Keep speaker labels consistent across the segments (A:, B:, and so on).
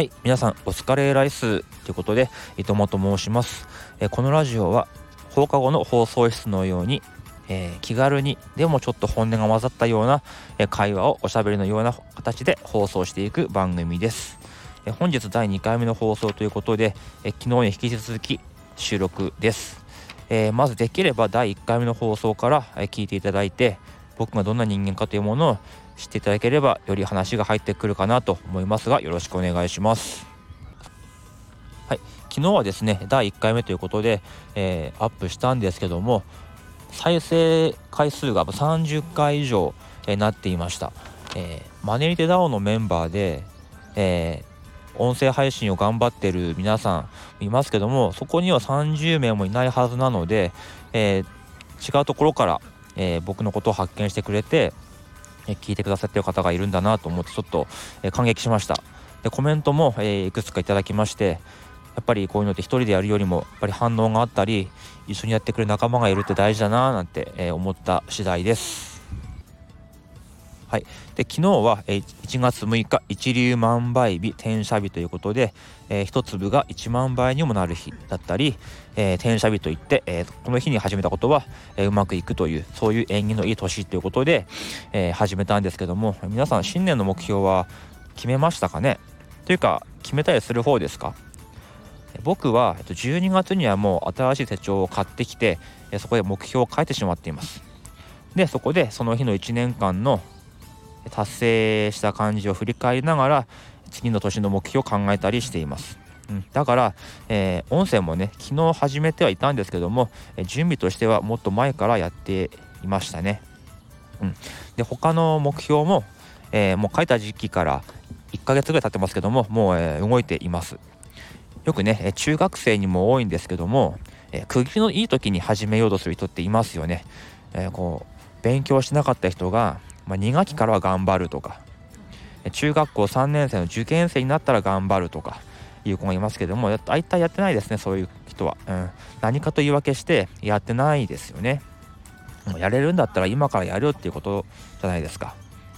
A: はい、皆さんお疲れライスということで、伊藤と申します。えこのラジオは放課後の放送室のように、えー、気軽にでもちょっと本音が混ざったような、え会話をおしゃべりのような形で放送していく番組です。え本日第2回目の放送ということで、え昨日に引き続き収録です。えー、まずできれば第1回目の放送から、え聞いていただいて僕がどんな人間かというものを知っていただければより話が入ってくるかなと思いますがよろしくお願いします。はい、昨日はですね第1回目ということで、えー、アップしたんですけども再生回数が30回以上、え、なっていました、えー、マネリテダオのメンバーで、え音声配信を頑張ってる皆さんいますけどもそこには30名もいないはずなので、え違うところから、え僕のことを発見してくれてえ聞いてくださってる方がいるんだなと思ってちょっと、え感激しました。でコメントも、えいくつかいただきましてやっぱりこういうのって1人でやるよりもやっぱり反応があったり一緒にやってくれる仲間がいるって大事だななんて、え思った次第です。はい、で昨日は、1月6日一粒万倍日転写日ということで、えー、1粒が1万倍にもなる日だったり、えー、転写日といって、えー、この日に始めたことは、えうまくいくというそういう縁起のいい年ということで、え始めたんですけども皆さん新年の目標は決めましたかね？というか決めたりする方ですか？僕は12月にはもう新しい手帳を買ってきてそこで目標を変えてしまっています。でそこでその日の1年間の達成した感じを振り返りながら次の年の目標を考えたりしています。うん、だから、えー、音声もね昨日始めてはいたんですけども、え準備としてはもっと前からやっていましたね。うん、で他の目標も、えー、もう書いた時期から1ヶ月ぐらい経ってますけどももう、えー、動いています。よくね中学生にも多いんですけども、え、区切りのいい時に始めようとする人っていますよね。え、こう勉強しなかった人がまあ、2学期からは頑張るとか中学校3年生の受験生になったら頑張るとかいう子がいますけども大体やってないですねそういう人は、うん、何かと言い訳してやってないですよね。やれるんだったら今からやるっていうことじゃないですか。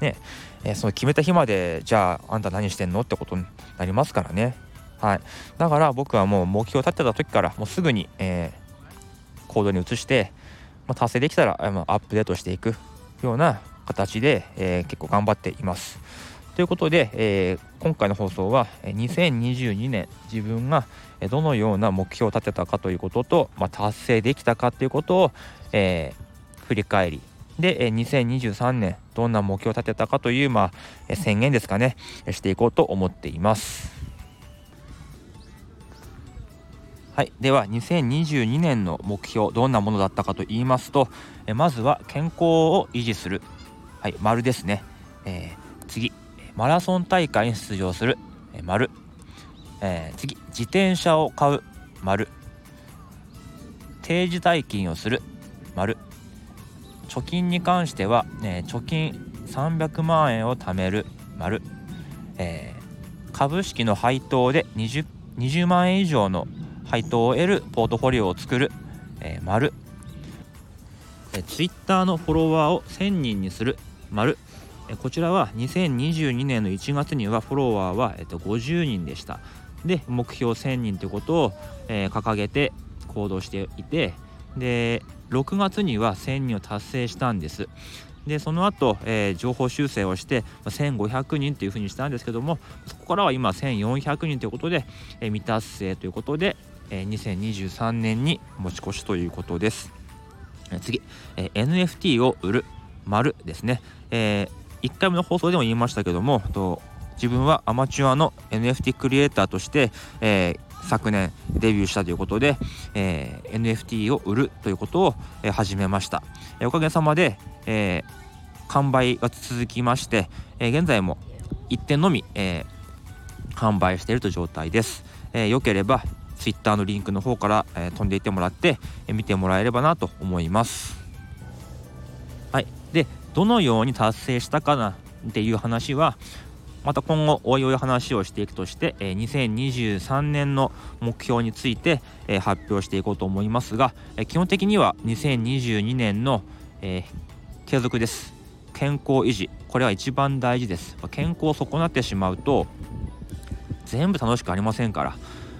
A: ね。えー、その決めた日までじゃああんた何してんのってことになりますからね。はい。だから僕はもう目標を立てた時からもうすぐに、えー、行動に移して、まあ、達成できたら、まあ、アップデートしていくような形で、えー、結構頑張っています。ということで、えー、今回の放送は2022年自分がどのような目標を立てたかということと、まあ、達成できたかということを、えー、振り返りで2023年どんな目標を立てたかという、まあ、宣言ですかねしていこうと思っています。はい、では2022年の目標どんなものだったかと言いますとまずは健康を維持するはい、丸ですね。えー、次、マラソン大会に出場する、えー、丸。えー、次、自転車を買う、丸。定時代金をする、丸。貯金に関しては、え貯金300万円を貯める、丸。え株式の配当で 20, 20万円以上の配当を得るポートフォリオを作る、えー、丸。え Twitter のフォロワーを1000人にする、丸。こちらは2022年の1月にはフォロワーは、えっと、50人でした。で目標1000人ということを、えー、掲げて行動していてで6月には1000人を達成したんです。でその後、えー、情報修正をして1500人というふうにしたんですけどもそこからは今1400人ということで、えー、未達成ということで、えー、2023年に持ち越しということです、次、え NFT を売る丸ですね、えー、1回目の放送でも言いましたけどもと自分はアマチュアの NFT クリエイターとして、えー、昨年デビューしたということで、えー、NFT を売るということを、え、始めました、えおかげさまで、え完売が続きまして、え現在も1点のみ、え販売しているという状態です、えよければ Twitter のリンクの方から、え飛んでいってもらって、え見てもらえればなと思います。はい。でどのように達成したかなっていう話はまた今後おいおい話をしていくとして、え2023年の目標について、え発表していこうと思いますが、え基本的には2022年の、え継続です。健康維持。これは一番大事です。健康を損なってしまうと全部楽しくありませんから。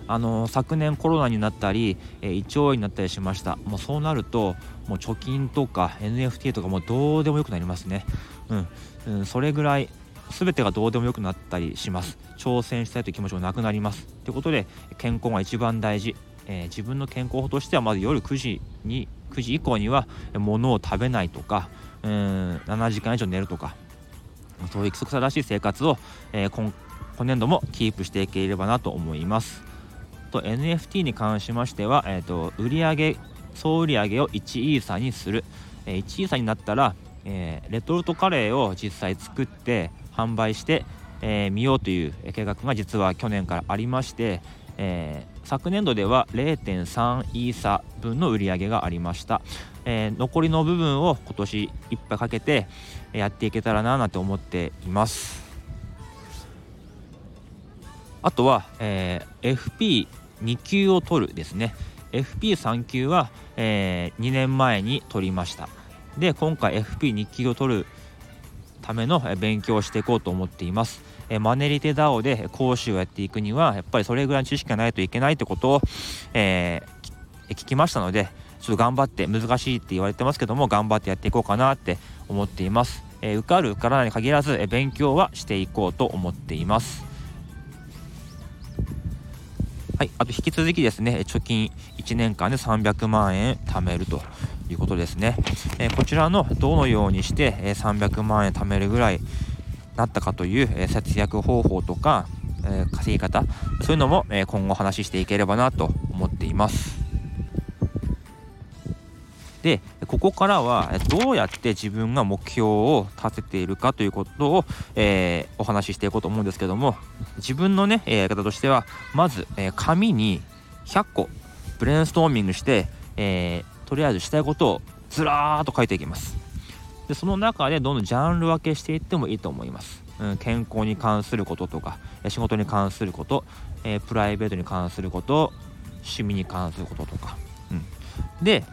A: あの昨年コロナになったり、え、胃腸炎になったりしました。もうそうなるともう貯金とか NFT とかもうどうでもよくなりますね。うん、うん、それぐらい全てがどうでもよくなったりします。挑戦したいという気持ちもなくなります。ということで健康が一番大事、えー、自分の健康法としてはまず夜9時に9時以降には物を食べないとかうん7時間以上寝るとかそういう規則正しい生活を、えー、今今年度もキープしていければなと思います。と NFT に関しましては、えーと、売上総売上を1イーサにする、えー、1イーサになったら、えー、レトルトカレーを実際作って販売して、えー、見ようという計画が実は去年からありまして、えー、昨年度では0.3イーサ分の売り上げがありました、えー、残りの部分を今年いっぱいかけてやっていけたらななんて思っています。あとは、えー、2級を取るですね FP3 級は、えー、2年前に取りましたで今回 FP2 級を取るための勉強をしていこうと思っています。えマネリテ DAO で講師をやっていくにはやっぱりそれぐらいの知識がないといけないってことを、えー、聞きましたのでちょっと頑張って難しいって言われてますけども頑張ってやっていこうかなって思っています。えー、受かる受からないに限らず、え勉強はしていこうと思っています。はい、あと引き続きですね貯金1年間で300万円貯めるということですね、え、こちらのどのようにして、え300万円貯めるぐらいなったかという、え節約方法とか、え稼ぎ方そういうのも、え今後話ししていければなと思っています。でここからはどうやって自分が目標を立てているかということを、えー、お話ししていこうと思うんですけども自分のねやり方としてはまず、えー、紙に100個ブレインストーミングして、えー、とりあえずしたいことをずらーっと書いていきます。でその中でどんどんジャンル分けしていってもいいと思います、うん、健康に関することとか仕事に関すること、えー、プライベートに関すること趣味に関することとか、うん、で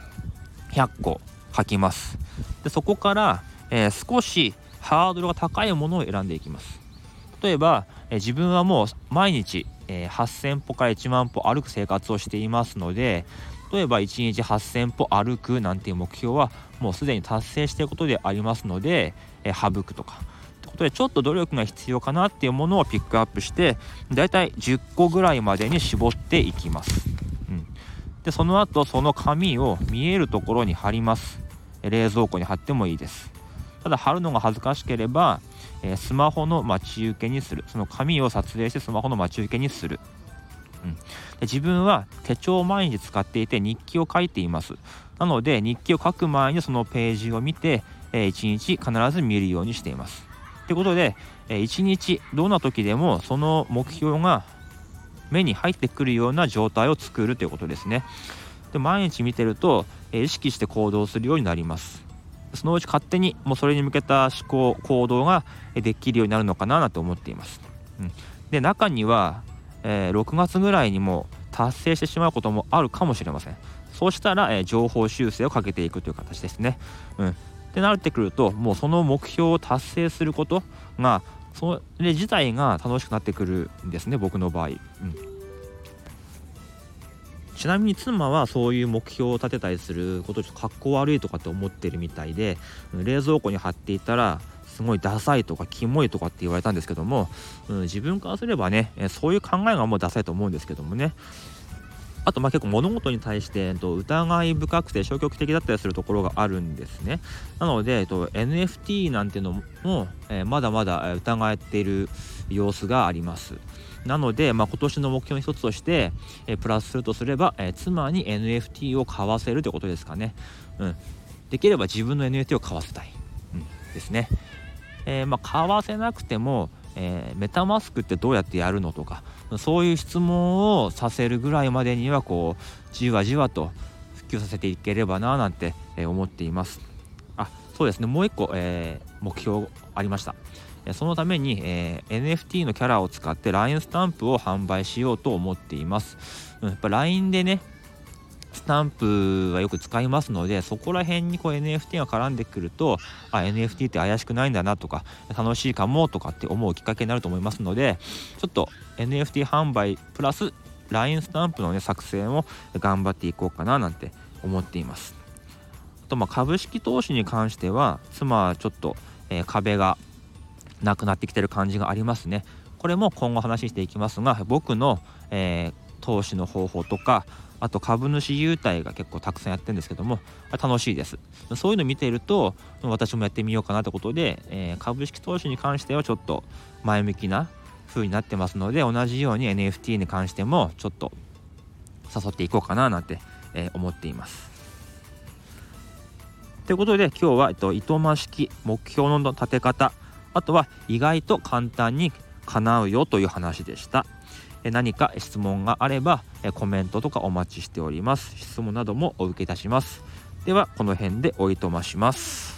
A: 100個書きます。でそこから、えー、少しハードルが高いものを選んでいきます。例えば、えー、自分はもう毎日、えー、8000歩から1万歩歩く生活をしていますので例えば1日8000歩歩くなんていう目標はもうすでに達成していることでありますので、えー、省くとか。ってことでちょっと努力が必要かなっていうものをピックアップしてだいたい10個ぐらいまでに絞っていきます。でその後その紙を見えるところに貼ります。冷蔵庫に貼ってもいいです。ただ貼るのが恥ずかしければ、えー、スマホの待ち受けにする。その紙を撮影してスマホの待ち受けにする。うん、で自分は手帳を毎日使っていて日記を書いています。なので日記を書く前にそのページを見て、えー、1日必ず見るようにしています。ということで、えー、1日どんな時でもその目標が目に入ってくるような状態を作るということですね。で毎日見てると、えー、意識して行動するようになります。そのうち勝手にもうそれに向けた思考行動ができるようになるのかななんて思っています、うん、で中にはえー、6月ぐらいにも達成してしまうこともあるかもしれません。そうしたら、えー、情報修正をかけていくという形ですね。うん。ってなってくるともうその目標を達成することがそれ自体が楽しくなってくるんですね僕の場合、うん、ちなみに妻はそういう目標を立てたりすることちょっとかっこ悪いとかって思ってるみたいで冷蔵庫に貼っていたらすごいダサいとかキモいとかって言われたんですけども、うん、自分からすればねそういう考えがもうダサいと思うんですけどもね。あとまあ結構物事に対して、えっと、疑い深くて消極的だったりするところがあるんですね。なので、えっと、NFT なんていうのも、えー、まだまだ疑っている様子があります。なので、まあ、今年の目標の一つとして、えー、プラスするとすれば、えー、妻に NFT を買わせるということですかね。うん。できれば自分の NFT を買わせたい。うん。ですね。えー、まあ、買わせなくても、えー、メタマスクってどうやってやるのとかそういう質問をさせるぐらいまでにはこうじわじわと普及させていければななんて、思っています。あそうですね。もう一個、えー、目標ありました。そのために、えー NFT のキャラを使って LINE スタンプを販売しようと思っています、うん、やっぱ LINE でねスタンプはよく使いますのでそこら辺にこう NFT が絡んでくるとあ NFT って怪しくないんだなとか楽しいかもとかって思うきっかけになると思いますのでちょっと NFT 販売プラス LINE スタンプのね作成も頑張っていこうかななんて思っています。あとま株式投資に関しては妻はちょっと、え、壁がなくなってきてる感じがありますね。これも今後話していきますが僕の、えー、投資の方法とかあと株主優待が結構たくさんやってるんですけども楽しいですそういうの見ていると私もやってみようかなってことで、えー、株式投資に関してはちょっと前向きな風になってますので同じように NFT に関してもちょっと誘っていこうかななんて、えー、思っていますということで今日は、えっと、糸満式目標の立て方あとは意外と簡単に叶うよという話でした。何か質問があればコメントとかお待ちしております。質問などもお受けいたします。ではこの辺でおいとまします。